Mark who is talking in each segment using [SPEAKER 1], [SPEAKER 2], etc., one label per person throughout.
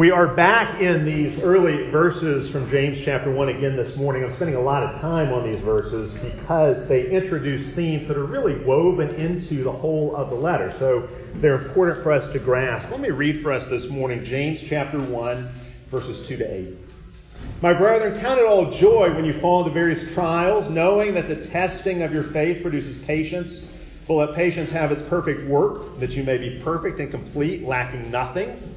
[SPEAKER 1] We are back in these early verses from James chapter 1 again this morning. I'm spending a lot of time on these verses because they introduce themes that are really woven into the whole of the letter. So they're important for us to grasp. Let me read for us this morning James chapter 1, verses 2 to 8. My brethren, count it all joy when you fall into various trials, knowing that the testing of your faith produces patience. But let patience have its perfect work, that you may be perfect and complete, lacking nothing.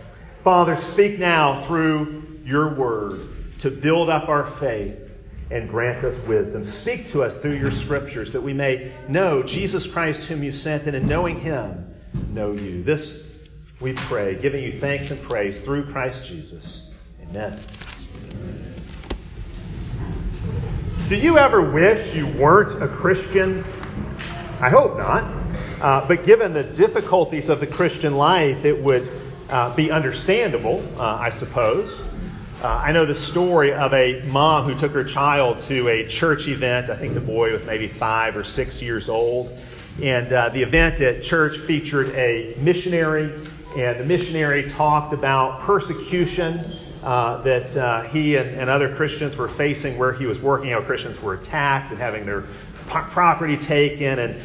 [SPEAKER 1] Father, speak now through your word to build up our faith and grant us wisdom. Speak to us through your scriptures that we may know Jesus Christ, whom you sent, and in knowing him, know you. This we pray, giving you thanks and praise through Christ Jesus. Amen. Do you ever wish you weren't a Christian? I hope not. Uh, but given the difficulties of the Christian life, it would uh, be understandable, uh, I suppose. Uh, I know the story of a mom who took her child to a church event. I think the boy was maybe five or six years old. And uh, the event at church featured a missionary, and the missionary talked about persecution uh, that uh, he and, and, other Christians were facing where he was working. How Christians were attacked and having their property taken and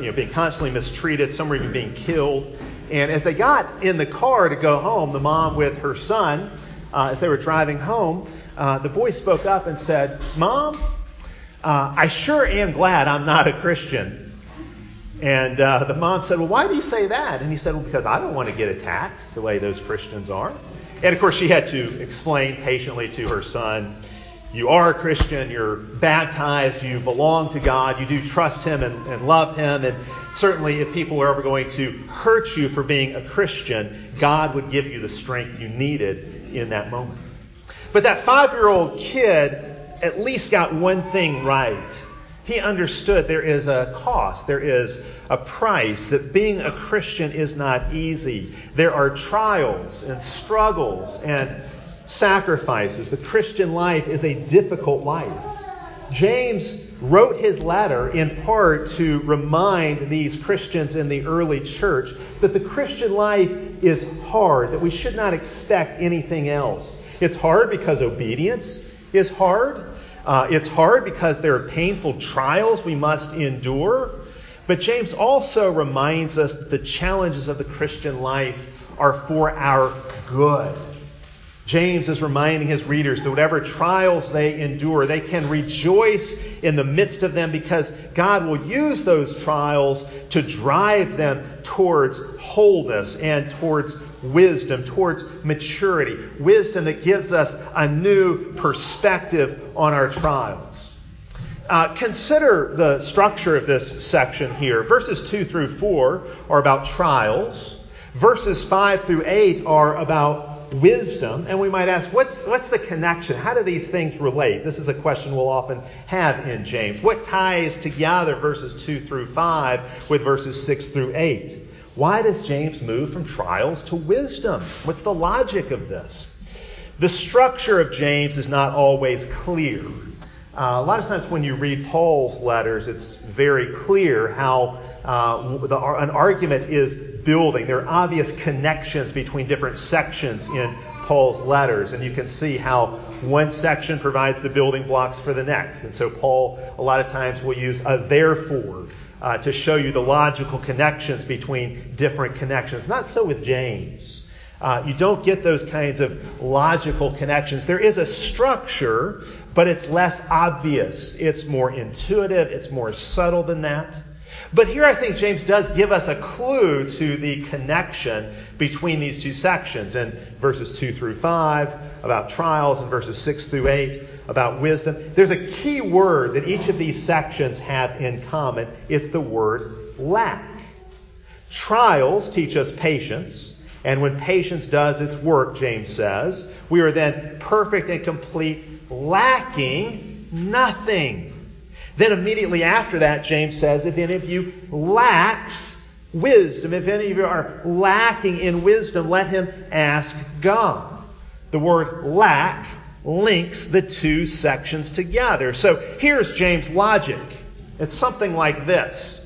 [SPEAKER 1] you know, being constantly mistreated, some were even being killed. And as they got in the car to go home, the mom with her son, uh, as they were driving home, uh, the boy spoke up and said, Mom, uh, I sure am glad I'm not a Christian. And uh, the mom said, Well, why do you say that? And he said, Well, because I don't want to get attacked the way those Christians are. And of course, she had to explain patiently to her son you are a Christian, you're baptized, you belong to God, you do trust Him and, and, love Him, and certainly if people are ever going to hurt you for being a Christian, God would give you the strength you needed in that moment. But that five year old kid at least got one thing right. He understood there is a cost, there is a price, that being a Christian is not easy. There are trials and struggles and sacrifices. The Christian life is a difficult life. James wrote his letter in part to remind these Christians in the early church that the Christian life is hard, that we should not expect anything else. It's hard because obedience is hard. Uh, it's hard because there are painful trials we must endure. But James also reminds us that the challenges of the Christian life are for our good. James is reminding his readers that whatever trials they endure, they can rejoice in the midst of them because God will use those trials to drive them towards wholeness and towards wisdom, towards maturity. Wisdom that gives us a new perspective on our trials. Uh, consider the structure of this section here. Verses 2 through 4 are about trials, verses 5 through 8 are about wisdom, and we might ask, what's, what's the connection? How do these things relate? This is a question we'll often have in James. What ties together verses 2 through 5 with verses 6 through 8? Why does James move from trials to wisdom? What's the logic of this? The structure of James is not always clear. Uh, a lot of times when you read Paul's letters, it's very clear how uh, the, an argument is building. There are obvious connections between different sections in Paul's letters, and you can see how one section provides the building blocks for the next. And so Paul, a lot of times, will use a therefore uh, to show you the logical connections between different connections. Not so with James. Uh, you don't get those kinds of logical connections. There is a structure, but it's less obvious. It's more intuitive, it's more subtle than that. But here I think James does give us a clue to the connection between these two sections in verses 2 through 5 about trials and verses 6 through 8 about wisdom. There's a key word that each of these sections have in common. It's the word lack. Trials teach us patience, And when patience does its work, James says, we are then perfect and complete, lacking nothing. Then immediately after that, James says, if any of you lacks wisdom, if any of you are lacking in wisdom, let him ask God. The word lack links the two sections together. So here's James' logic. It's something like this.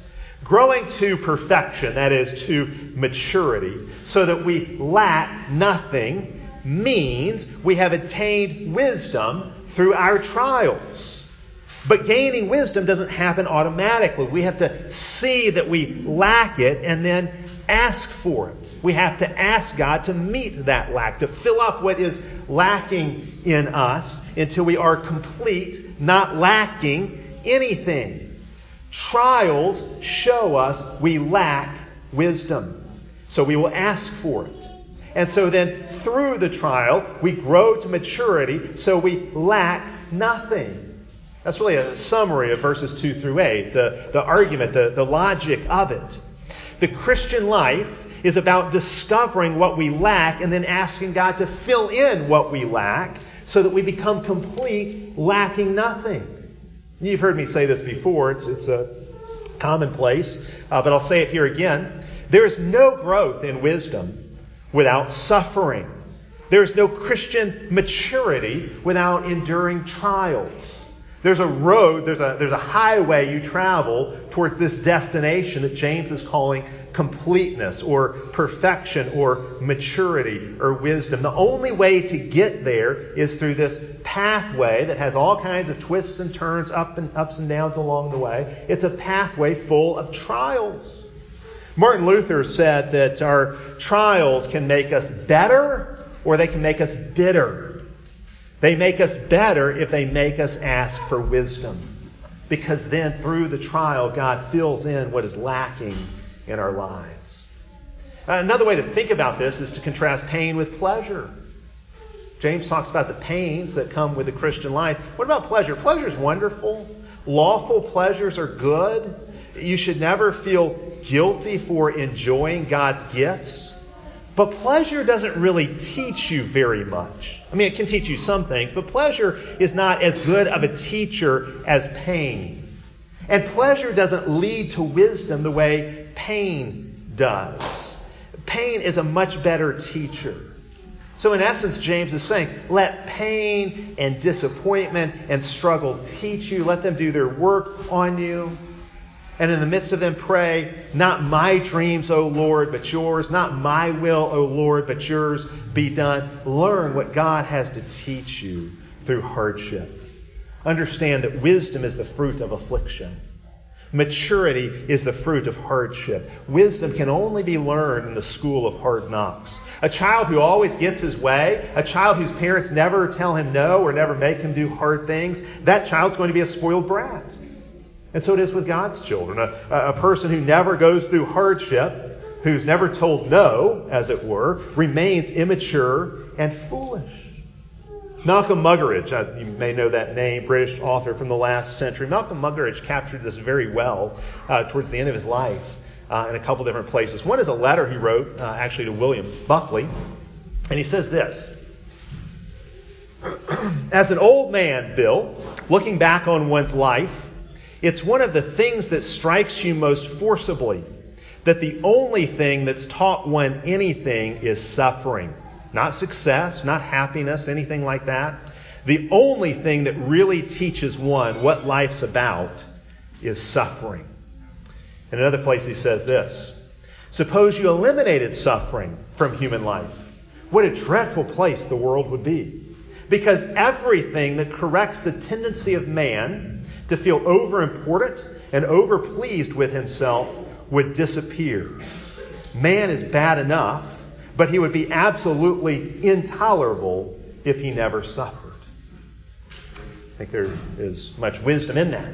[SPEAKER 1] Growing to perfection, that is, to maturity, so that we lack nothing, means we have attained wisdom through our trials. But gaining wisdom doesn't happen automatically. We have to see that we lack it and then ask for it. We have to ask God to meet that lack, to fill up what is lacking in us until we are complete, not lacking anything. Trials show us we lack wisdom. So we will ask for it. And so then through the trial, we grow to maturity, so we lack nothing. That's really a summary of verses 2 through 8, the, the argument, the, the logic of it. The Christian life is about discovering what we lack and then asking God to fill in what we lack so that we become complete, lacking nothing. You've heard me say this before, it's, it's a commonplace, uh, but I'll say it here again. There is no growth in wisdom without suffering. There is no Christian maturity without enduring trials. There's a road, there's a, there's a highway you travel towards this destination that James is calling completeness or perfection or maturity or wisdom. The only way to get there is through this pathway that has all kinds of twists and turns, up and ups and downs along the way. It's a pathway full of trials. Martin Luther said that our trials can make us better or they can make us bitter. They make us better if they make us ask for wisdom. Because then through the trial, God fills in what is lacking in our lives. Uh, another way to think about this is to contrast pain with pleasure. James talks about the pains that come with the Christian life. What about pleasure? Pleasure is wonderful. Lawful pleasures are good. You should never feel guilty for enjoying God's gifts. But pleasure doesn't really teach you very much. I mean, it can teach you some things, but pleasure is not as good of a teacher as pain. And pleasure doesn't lead to wisdom the way pain does. Pain is a much better teacher. So, in essence, James is saying, let pain and disappointment and struggle teach you. Let them do their work on you. And in the midst of them, pray, Not my dreams, O Lord, but yours. Not my will, O Lord, but yours be done. Learn what God has to teach you through hardship. Understand that wisdom is the fruit of affliction. Maturity is the fruit of hardship. Wisdom can only be learned in the school of hard knocks. A child who always gets his way, a child whose parents never tell him no or never make him do hard things, that child's going to be a spoiled brat. And so it is with God's children. A, a person who never goes through hardship, who's never told no, as it were, remains immature and foolish. Malcolm Muggeridge, uh, you may know that name, British author from the last century. Malcolm Muggeridge captured this very well uh, towards the end of his life uh, in a couple different places. One is a letter he wrote uh, actually to William Buckley, and he says this As an old man, Bill, looking back on one's life, it's one of the things that strikes you most forcibly that the only thing that's taught one anything is suffering. Not success, not happiness, anything like that. The only thing that really teaches one what life's about is suffering. In another place, he says this Suppose you eliminated suffering from human life. What a dreadful place the world would be. Because everything that corrects the tendency of man to feel over important and over pleased with himself would disappear. Man is bad enough, but he would be absolutely intolerable if he never suffered. I think there is much wisdom in that.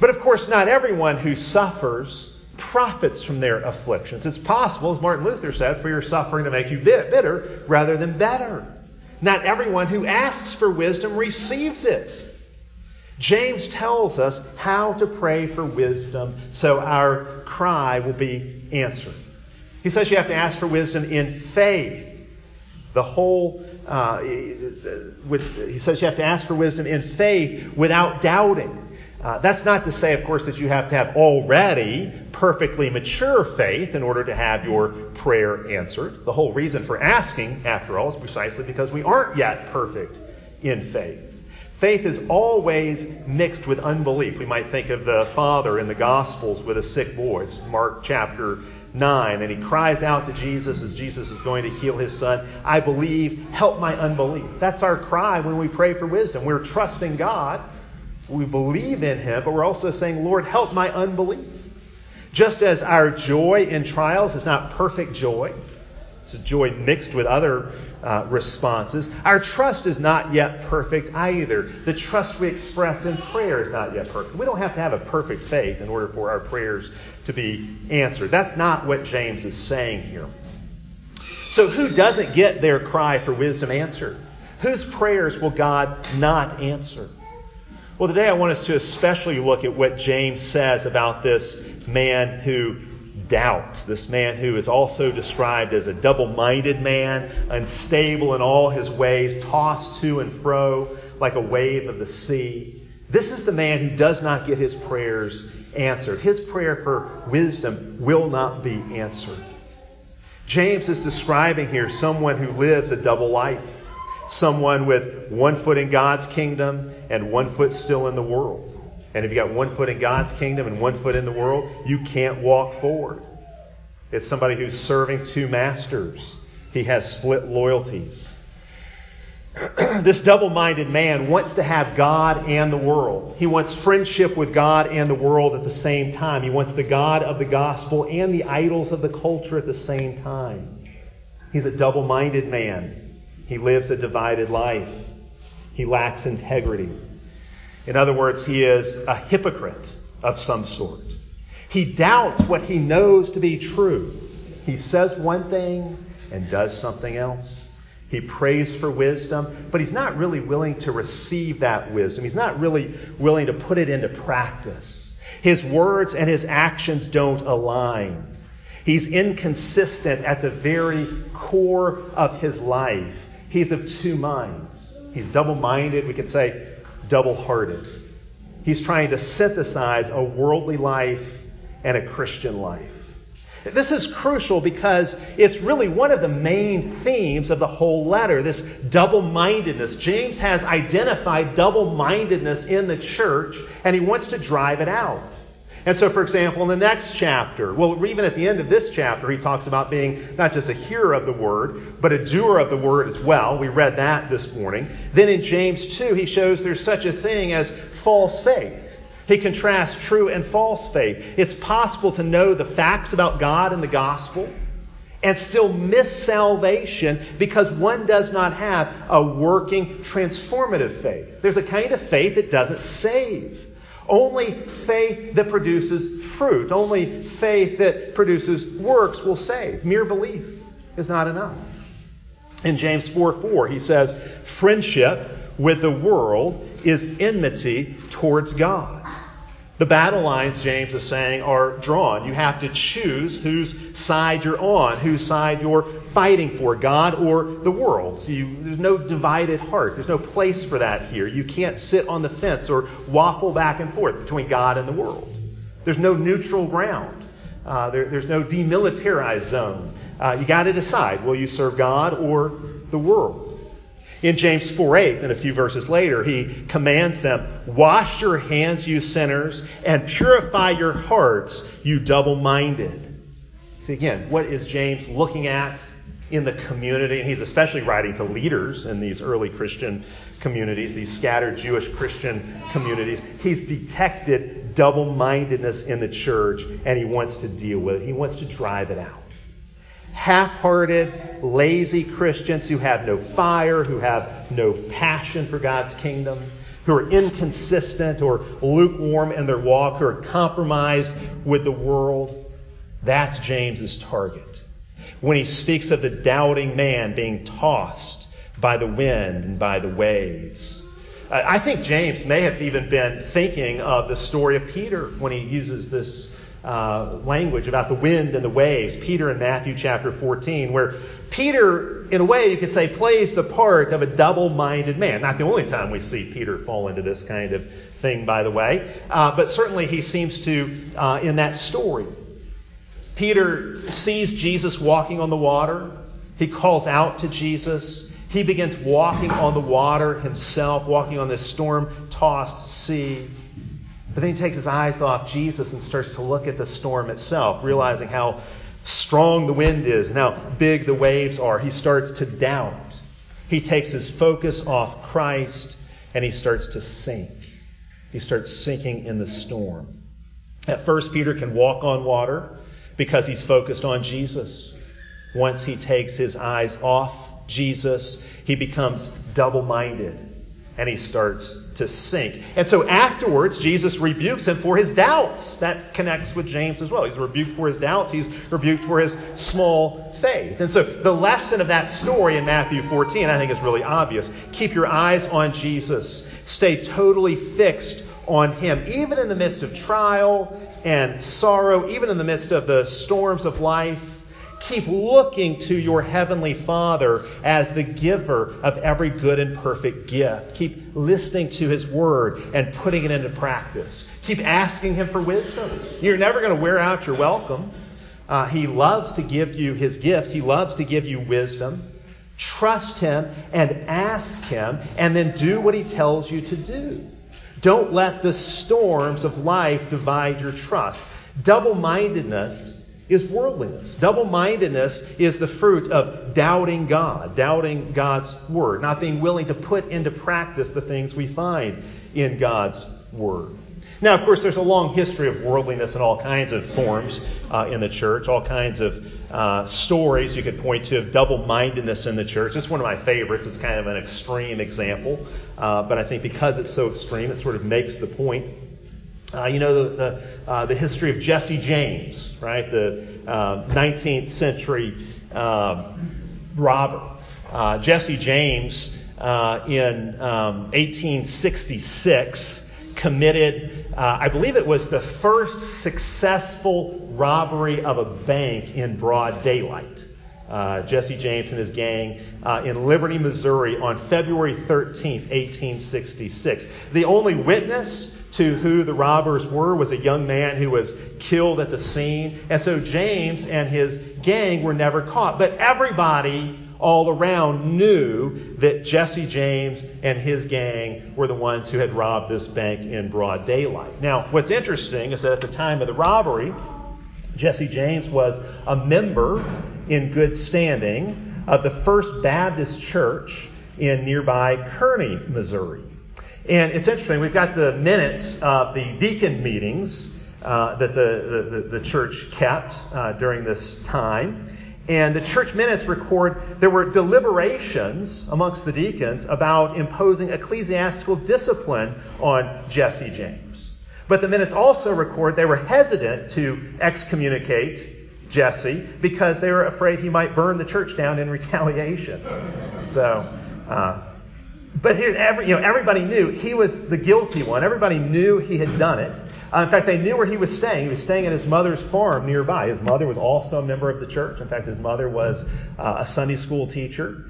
[SPEAKER 1] But of course, not everyone who suffers profits from their afflictions. It's possible, as Martin Luther said, for your suffering to make you bitter rather than better. Not everyone who asks for wisdom receives it. James tells us how to pray for wisdom so our cry will be answered. He says you have to ask for wisdom in faith. The whole, uh, with, he says you have to ask for wisdom in faith without doubting. Uh, that's not to say, of course, that you have to have already perfectly mature faith in order to have your prayer answered. The whole reason for asking, after all, is precisely because we aren't yet perfect in faith. Faith is always mixed with unbelief. We might think of the father in the Gospels with a sick boy. It's Mark chapter 9. And he cries out to Jesus as Jesus is going to heal his son, I believe, help my unbelief. That's our cry when we pray for wisdom. We're trusting God. We believe in him, but we're also saying, Lord, help my unbelief. Just as our joy in trials is not perfect joy, it's a joy mixed with other uh, responses. Our trust is not yet perfect either. The trust we express in prayer is not yet perfect. We don't have to have a perfect faith in order for our prayers to be answered. That's not what James is saying here. So, who doesn't get their cry for wisdom answered? Whose prayers will God not answer? Well, today I want us to especially look at what James says about this man who doubts. This man who is also described as a double minded man, unstable in all his ways, tossed to and fro like a wave of the sea. This is the man who does not get his prayers answered. His prayer for wisdom will not be answered. James is describing here someone who lives a double life, someone with one foot in God's kingdom and one foot still in the world. And if you got one foot in God's kingdom and one foot in the world, you can't walk forward. It's somebody who's serving two masters. He has split loyalties. this double minded man wants to have God and the world. He wants friendship with God and the world at the same time. He wants the God of the gospel and the idols of the culture at the same time. He's a double minded man. He lives a divided life. He lacks integrity. In other words, he is a hypocrite of some sort. He doubts what he knows to be true. He says one thing and does something else. He prays for wisdom, but he's not really willing to receive that wisdom. He's not really willing to put it into practice. His words and his actions don't align. He's inconsistent at the very core of his life. He's of two minds. He's double minded. We could say double hearted. He's trying to synthesize a worldly life and a Christian life. This is crucial because it's really one of the main themes of the whole letter this double mindedness. James has identified double mindedness in the church and he wants to drive it out. And so, for example, in the next chapter, well, even at the end of this chapter, he talks about being not just a hearer of the word, but a doer of the word as well. We read that this morning. Then in James 2, he shows there's such a thing as false faith. He contrasts true and false faith. It's possible to know the facts about God and the gospel and still miss salvation because one does not have a working, transformative faith. There's a kind of faith that doesn't save. Only faith that produces fruit, only faith that produces works will save. Mere belief is not enough. In James 4 4, he says, Friendship with the world is enmity towards God. The battle lines, James is saying, are drawn. You have to choose whose side you're on, whose side you're fighting for, God or the world. So you, there's no divided heart. There's no place for that here. You can't sit on the fence or waffle back and forth between God and the world. There's no neutral ground. Uh, there, there's no demilitarized zone. Uh, you got to decide will you serve God or the world? In James 4:8, and a few verses later, he commands them Wash your hands, you sinners, and purify your hearts, you double minded. See, again, what is James looking at in the community? And he's especially writing to leaders in these early Christian communities, these scattered Jewish Christian communities. He's detected double mindedness in the church, and he wants to deal with it, he wants to drive it out half hearted, lazy Christians who have no fire, who have no passion for God's kingdom, who are inconsistent or lukewarm in their walk, who are compromised with the world. That's James's target. When he speaks of the doubting man being tossed by the wind and by the waves. I think James may have even been thinking of the story of Peter when he uses this uh, language about the wind and the waves. Peter in Matthew chapter 14, where Peter, in a way, you could say, plays the part of a double minded man. Not the only time we see Peter fall into this kind of thing, by the way, uh, but certainly he seems to uh, in that story. Peter sees Jesus walking on the water. He calls out to Jesus. He begins walking on the water himself, walking on this storm tossed sea. But then he takes his eyes off Jesus and starts to look at the storm itself, realizing how strong the wind is and how big the waves are. He starts to doubt. He takes his focus off Christ and he starts to sink. He starts sinking in the storm. At first, Peter can walk on water because he's focused on Jesus. Once he takes his eyes off Jesus, he becomes double minded and he starts to sink. And so afterwards, Jesus rebukes him for his doubts. That connects with James as well. He's rebuked for his doubts, he's rebuked for his small faith. And so the lesson of that story in Matthew 14, I think, is really obvious. Keep your eyes on Jesus, stay totally fixed on him, even in the midst of trial and sorrow, even in the midst of the storms of life. Keep looking to your Heavenly Father as the giver of every good and perfect gift. Keep listening to His Word and putting it into practice. Keep asking Him for wisdom. You're never going to wear out your welcome. Uh, he loves to give you His gifts, He loves to give you wisdom. Trust Him and ask Him, and then do what He tells you to do. Don't let the storms of life divide your trust. Double mindedness is worldliness. Double mindedness is the fruit of doubting God, doubting God's word, not being willing to put into practice the things we find in God's word. Now, of course, there's a long history of worldliness in all kinds of forms uh, in the church, all kinds of uh, stories you could point to of double mindedness in the church. This is one of my favorites. It's kind of an extreme example, uh, but I think because it's so extreme, it sort of makes the point. Uh, you know the the, uh, the, history of Jesse James, right? The 19th uh, century um, robber. Jesse James in um, 1866 committed, I believe it was the first successful robbery of a bank in broad daylight. Uh, Jesse James and his gang uh, in Liberty, Missouri on February 13, 1866. The only witness to who the robbers were was a young man who was killed at the scene. And so James and his gang were never caught. But everybody all around knew that Jesse James and his gang were the ones who had robbed this bank in broad daylight. Now, what's interesting is that at the time of the robbery, Jesse James was a member in good standing of the First Baptist Church in nearby Kearney, Missouri. And it's interesting, we've got the minutes of the deacon meetings uh, that the, the, the, church kept uh, during this time. And the church minutes record there were deliberations amongst the deacons about imposing ecclesiastical discipline on Jesse James. But the minutes also record they were hesitant to excommunicate Jesse because they were afraid he might burn the church down in retaliation. So, uh, but here, every, you know, everybody knew he was the guilty one. Everybody knew he had done it. Uh, in fact, they knew where he was staying. He was staying at his mother's farm nearby. His mother was also a member of the church. In fact, his mother was uh, a Sunday school teacher.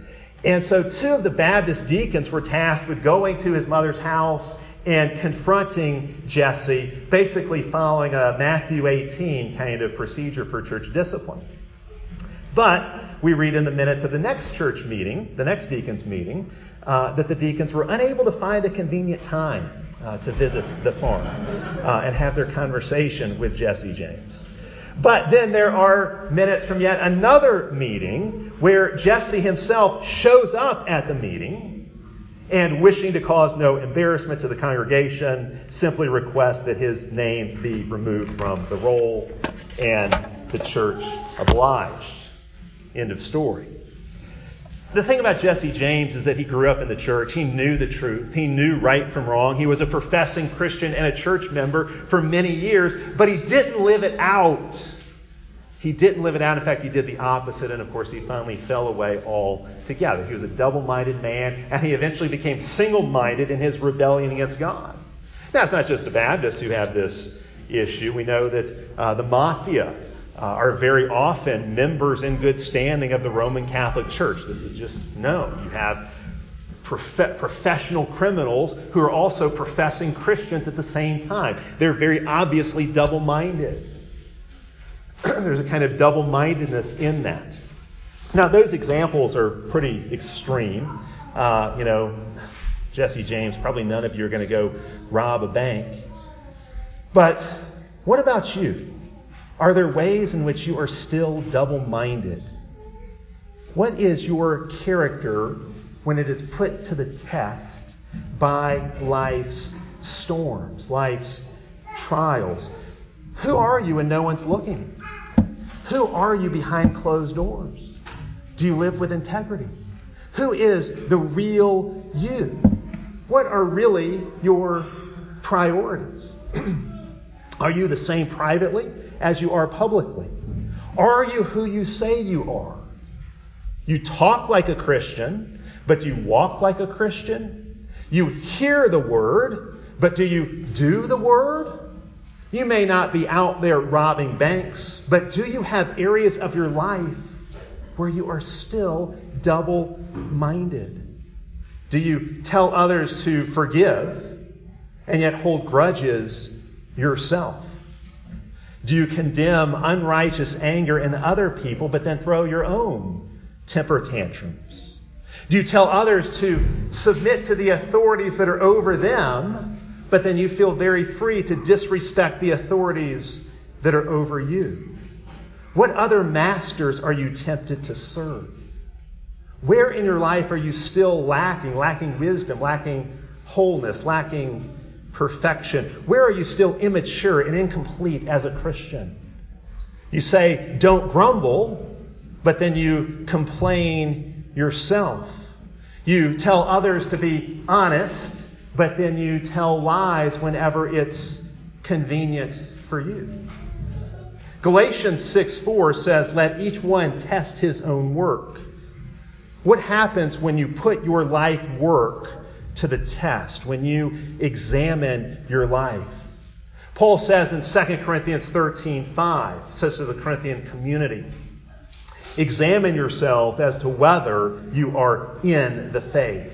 [SPEAKER 1] And so, two of the Baptist deacons were tasked with going to his mother's house and confronting Jesse, basically following a Matthew 18 kind of procedure for church discipline. But we read in the minutes of the next church meeting, the next deacons meeting, uh, that the deacons were unable to find a convenient time uh, to visit the farm uh, and have their conversation with Jesse James. But then there are minutes from yet another meeting where Jesse himself shows up at the meeting and wishing to cause no embarrassment to the congregation, simply requests that his name be removed from the roll, and the church obliged. End of story. The thing about Jesse James is that he grew up in the church. He knew the truth. He knew right from wrong. He was a professing Christian and a church member for many years, but he didn't live it out. He didn't live it out. In fact, he did the opposite, and of course, he finally fell away altogether. He was a double minded man, and he eventually became single minded in his rebellion against God. Now, it's not just the Baptists who have this issue. We know that uh, the mafia uh, are very often members in good standing of the Roman Catholic Church. This is just known. You have prof- professional criminals who are also professing Christians at the same time. They're very obviously double minded. There's a kind of double mindedness in that. Now, those examples are pretty extreme. Uh, you know, Jesse James, probably none of you are going to go rob a bank. But what about you? Are there ways in which you are still double minded? What is your character when it is put to the test by life's storms, life's trials? Who are you when no one's looking? Who are you behind closed doors? Do you live with integrity? Who is the real you? What are really your priorities? are you the same privately as you are publicly? Are you who you say you are? You talk like a Christian, but do you walk like a Christian? You hear the word, but do you do the word? You may not be out there robbing banks, but do you have areas of your life where you are still double minded? Do you tell others to forgive and yet hold grudges yourself? Do you condemn unrighteous anger in other people but then throw your own temper tantrums? Do you tell others to submit to the authorities that are over them, but then you feel very free to disrespect the authorities that are over you? What other masters are you tempted to serve? Where in your life are you still lacking, lacking wisdom, lacking wholeness, lacking perfection? Where are you still immature and incomplete as a Christian? You say, don't grumble, but then you complain yourself. You tell others to be honest, but then you tell lies whenever it's convenient for you. Galatians 6 4 says, Let each one test his own work. What happens when you put your life work to the test, when you examine your life? Paul says in 2 Corinthians 13 5, says to the Corinthian community, Examine yourselves as to whether you are in the faith.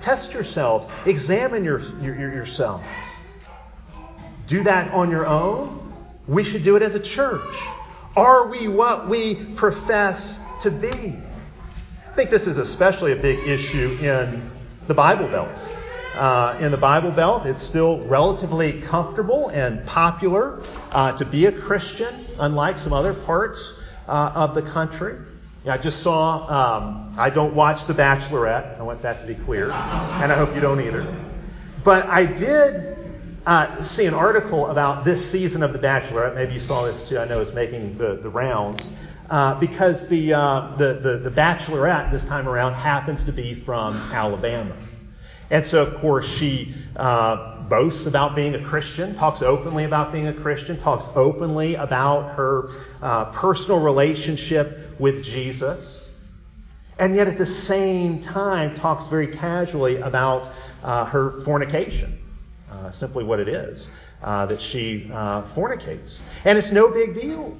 [SPEAKER 1] Test yourselves. Examine your, your, yourselves. Do that on your own. We should do it as a church. Are we what we profess to be? I think this is especially a big issue in the Bible Belt. Uh, in the Bible Belt, it's still relatively comfortable and popular uh, to be a Christian, unlike some other parts uh, of the country. I just saw, um, I don't watch The Bachelorette. I want that to be clear. And I hope you don't either. But I did uh, see an article about this season of The Bachelorette. Maybe you saw this too. I know it's making the, the rounds uh, because the, uh, the, the, the Bachelorette this time around happens to be from Alabama. And so, of course, she uh, boasts about being a Christian, talks openly about being a Christian, talks openly about her uh, personal relationship with Jesus, and yet at the same time talks very casually about uh, her fornication, uh, simply what it is, uh, that she fornicates. And it's no big deal.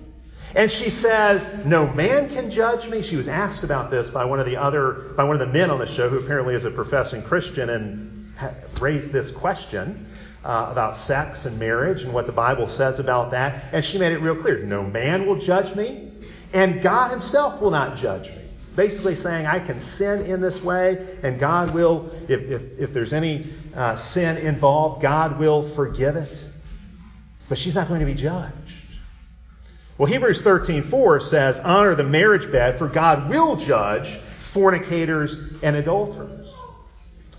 [SPEAKER 1] And she says, No man can judge me. She was asked about this by one of the other, by one of the men on the show who apparently is a professing Christian and raised this question uh, about sex and marriage and what the Bible says about that. And she made it real clear no man will judge me, and God Himself will not judge me. Basically saying I can sin in this way, and God will, if, if, if there's any uh, sin involved, God will forgive it. But she's not going to be judged. Well, Hebrews 13:4 says, "Honor the marriage bed, for God will judge fornicators and adulterers."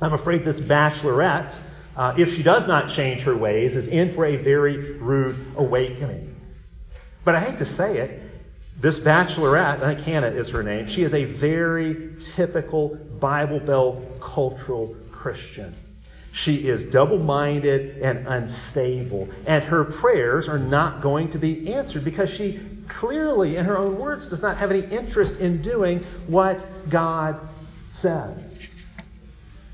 [SPEAKER 1] I'm afraid this bachelorette, uh, if she does not change her ways, is in for a very rude awakening. But I hate to say it, this bachelorette, I think Hannah is her name, she is a very typical Bible Belt cultural Christian. She is double minded and unstable. And her prayers are not going to be answered because she clearly, in her own words, does not have any interest in doing what God said.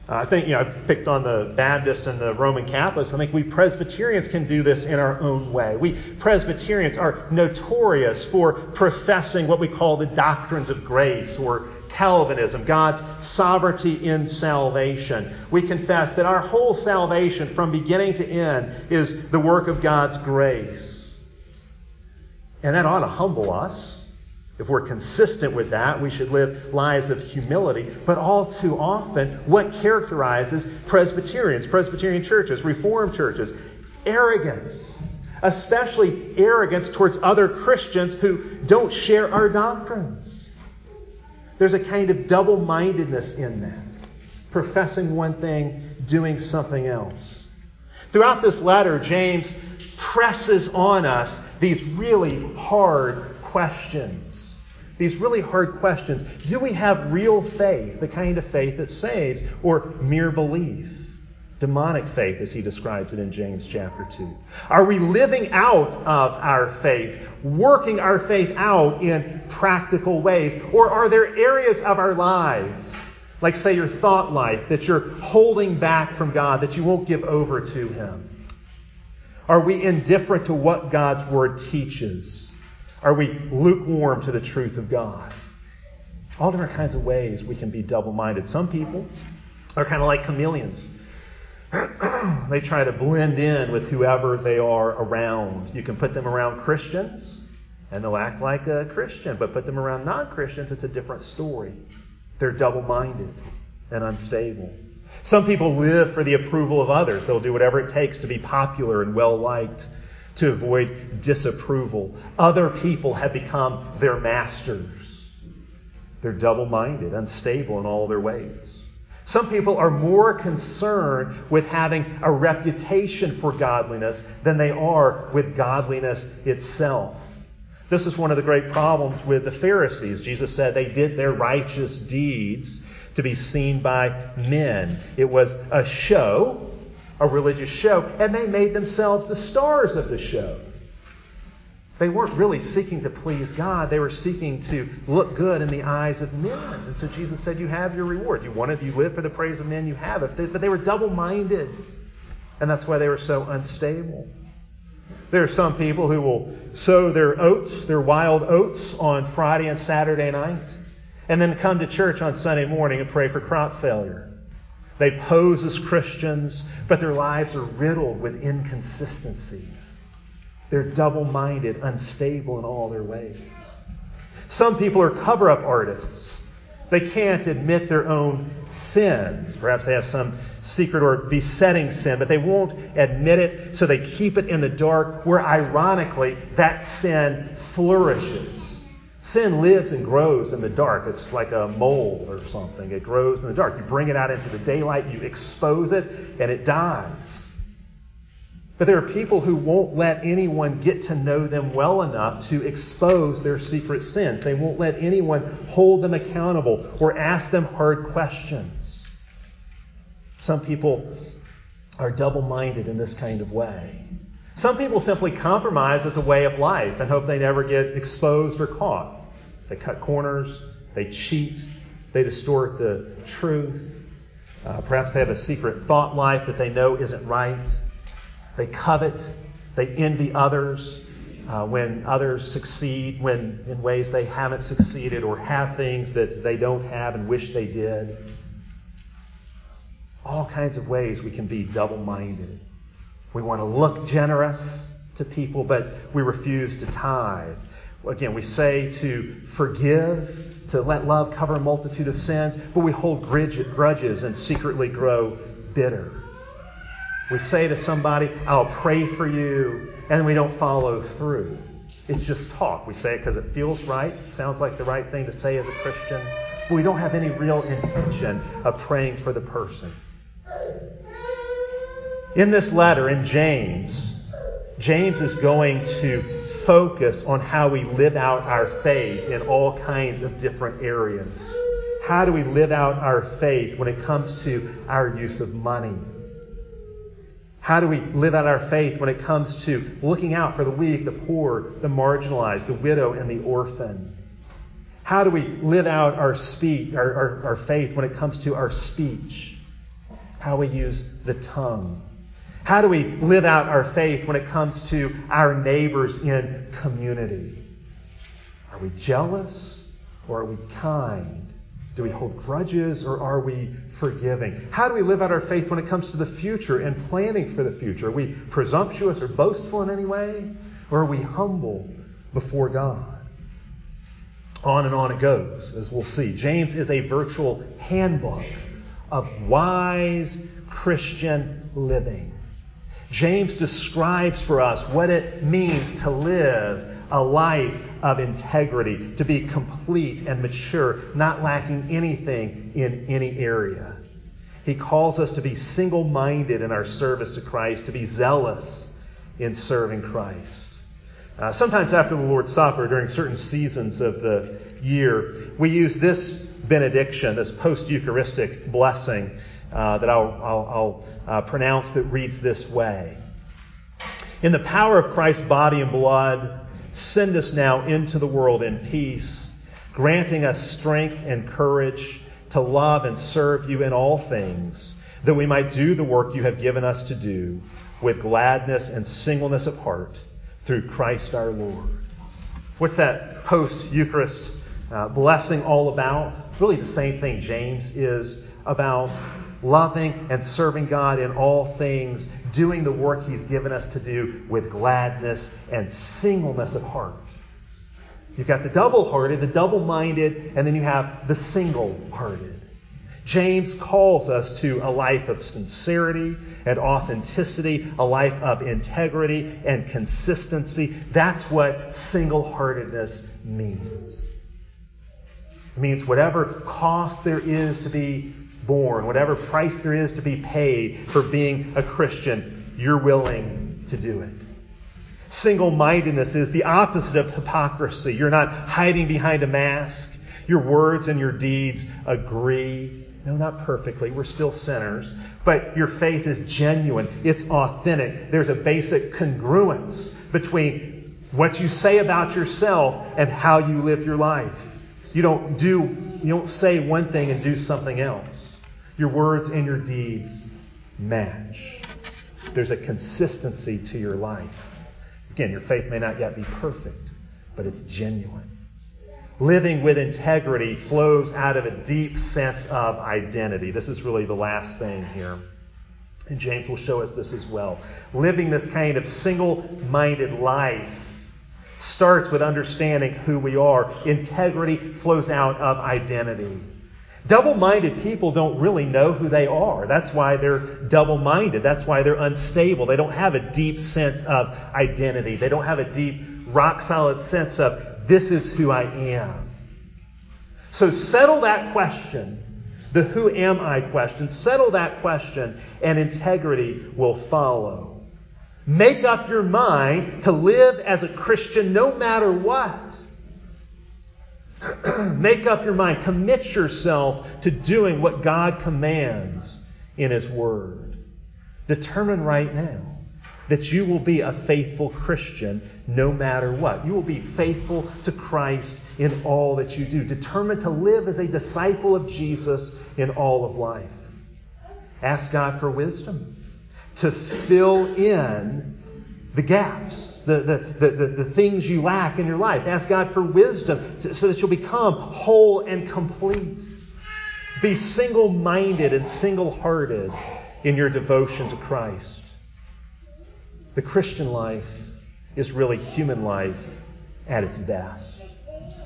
[SPEAKER 1] I think, you know, I picked on the Baptists and the Roman Catholics. I think we Presbyterians can do this in our own way. We Presbyterians are notorious for professing what we call the doctrines of grace or Calvinism, God's sovereignty in salvation. We confess that our whole salvation from beginning to end is the work of God's grace. And that ought to humble us. If we're consistent with that, we should live lives of humility. But all too often, what characterizes Presbyterians, Presbyterian churches, Reformed churches? Arrogance. Especially arrogance towards other Christians who don't share our doctrines. There's a kind of double mindedness in that. Professing one thing, doing something else. Throughout this letter, James presses on us these really hard questions these really hard questions. Do we have real faith, the kind of faith that saves, or mere belief? Demonic faith, as he describes it in James chapter 2. Are we living out of our faith, working our faith out in practical ways? Or are there areas of our lives, like, say, your thought life, that you're holding back from God, that you won't give over to Him? Are we indifferent to what God's Word teaches? Are we lukewarm to the truth of God? All different kinds of ways we can be double minded. Some people are kind of like chameleons. they try to blend in with whoever they are around. You can put them around Christians, and they'll act like a Christian, but put them around non Christians, it's a different story. They're double minded and unstable. Some people live for the approval of others. They'll do whatever it takes to be popular and well liked to avoid disapproval. Other people have become their masters. They're double minded, unstable in all their ways. Some people are more concerned with having a reputation for godliness than they are with godliness itself. This is one of the great problems with the Pharisees. Jesus said they did their righteous deeds to be seen by men. It was a show, a religious show, and they made themselves the stars of the show. They weren't really seeking to please God. They were seeking to look good in the eyes of men. And so Jesus said, You have your reward. You want it, you live for the praise of men, you have it. But they were double minded. And that's why they were so unstable. There are some people who will sow their oats, their wild oats, on Friday and Saturday night, and then come to church on Sunday morning and pray for crop failure. They pose as Christians, but their lives are riddled with inconsistencies. They're double minded, unstable in all their ways. Some people are cover up artists. They can't admit their own sins. Perhaps they have some secret or besetting sin, but they won't admit it, so they keep it in the dark, where ironically that sin flourishes. Sin lives and grows in the dark. It's like a mole or something. It grows in the dark. You bring it out into the daylight, you expose it, and it dies. But there are people who won't let anyone get to know them well enough to expose their secret sins. They won't let anyone hold them accountable or ask them hard questions. Some people are double minded in this kind of way. Some people simply compromise as a way of life and hope they never get exposed or caught. They cut corners, they cheat, they distort the truth. Uh, perhaps they have a secret thought life that they know isn't right. They covet, they envy others uh, when others succeed, when in ways they haven't succeeded, or have things that they don't have and wish they did. All kinds of ways we can be double minded. We want to look generous to people, but we refuse to tithe. Again, we say to forgive, to let love cover a multitude of sins, but we hold grudges and secretly grow bitter. We say to somebody, I'll pray for you, and we don't follow through. It's just talk. We say it because it feels right, sounds like the right thing to say as a Christian, but we don't have any real intention of praying for the person. In this letter, in James, James is going to focus on how we live out our faith in all kinds of different areas. How do we live out our faith when it comes to our use of money? How do we live out our faith when it comes to looking out for the weak, the poor, the marginalized, the widow, and the orphan? How do we live out our our, our, our faith when it comes to our speech? how we use the tongue. How do we live out our faith when it comes to our neighbors in community? Are we jealous or are we kind? Do we hold grudges or are we forgiving? How do we live out our faith when it comes to the future and planning for the future? Are we presumptuous or boastful in any way? Or are we humble before God? On and on it goes, as we'll see. James is a virtual handbook of wise Christian living. James describes for us what it means to live a life of integrity, to be complete and mature, not lacking anything in any area. He calls us to be single minded in our service to Christ, to be zealous in serving Christ. Uh, sometimes after the Lord's Supper, during certain seasons of the year, we use this benediction, this post Eucharistic blessing uh, that I'll, I'll, I'll uh, pronounce that reads this way In the power of Christ's body and blood, send us now into the world in peace, granting us strength and courage to love and serve you in all things, that we might do the work you have given us to do with gladness and singleness of heart through Christ our Lord. What's that post Eucharist uh, blessing all about? Really, the same thing James is about loving and serving God in all things, doing the work He's given us to do with gladness and singleness of heart. You've got the double hearted, the double minded, and then you have the single hearted. James calls us to a life of sincerity and authenticity, a life of integrity and consistency. That's what single heartedness means. It means whatever cost there is to be born, whatever price there is to be paid for being a Christian, you're willing to do it. Single mindedness is the opposite of hypocrisy. You're not hiding behind a mask. Your words and your deeds agree. No, not perfectly. We're still sinners. But your faith is genuine. It's authentic. There's a basic congruence between what you say about yourself and how you live your life. You don't do, you don't say one thing and do something else. Your words and your deeds match. There's a consistency to your life. Again, your faith may not yet be perfect, but it's genuine. Living with integrity flows out of a deep sense of identity. This is really the last thing here. And James will show us this as well. Living this kind of single minded life starts with understanding who we are. Integrity flows out of identity. Double minded people don't really know who they are. That's why they're double minded. That's why they're unstable. They don't have a deep sense of identity. They don't have a deep, rock solid sense of, this is who I am. So settle that question, the who am I question. Settle that question, and integrity will follow. Make up your mind to live as a Christian no matter what. Make up your mind. Commit yourself to doing what God commands in His Word. Determine right now that you will be a faithful Christian no matter what. You will be faithful to Christ in all that you do. Determined to live as a disciple of Jesus in all of life. Ask God for wisdom to fill in the gaps, the, the, the, the, things you lack in your life. Ask God for wisdom so that you'll become whole and complete. Be single minded and single hearted in your devotion to Christ. The Christian life is really human life at its best.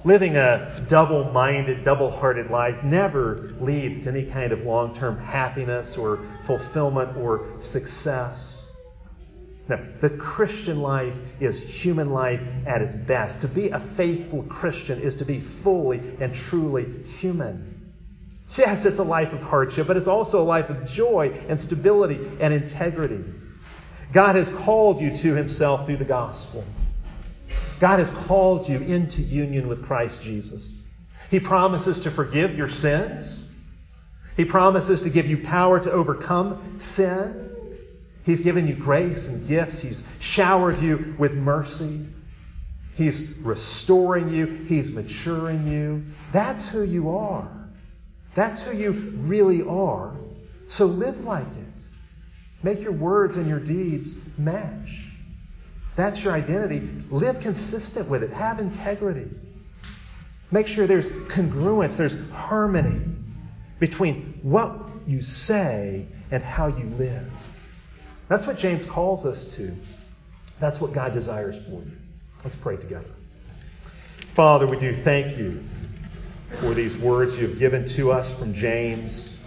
[SPEAKER 1] Living a double minded, double hearted life never leads to any kind of long term happiness or fulfillment or success. No, the Christian life is human life at its best. To be a faithful Christian is to be fully and truly human. Yes, it's a life of hardship, but it's also a life of joy and stability and integrity. God has called you to Himself through the gospel. God has called you into union with Christ Jesus. He promises to forgive your sins. He promises to give you power to overcome sin. He's given you grace and gifts. He's showered you with mercy. He's restoring you. He's maturing you. That's who you are. That's who you really are. So live like it. Make your words and your deeds match. That's your identity. Live consistent with it. Have integrity. Make sure there's congruence, there's harmony between what you say and how you live. That's what James calls us to. That's what God desires for you. Let's pray together. Father, we do thank you for these words you have given to us from James.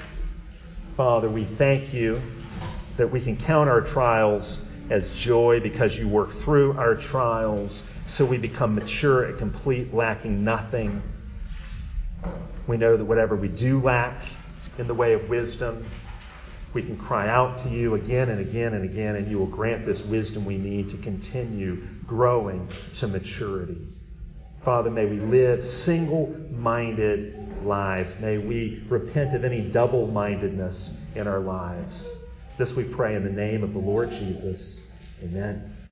[SPEAKER 1] Father, we thank you that we can count our trials as joy because you work through our trials so we become mature and complete, lacking nothing. We know that whatever we do lack in the way of wisdom, we can cry out to you again and again and again, and you will grant this wisdom we need to continue growing to maturity. Father, may we live single minded lives. May we repent of any double mindedness in our lives. This we pray in the name of the Lord Jesus. Amen.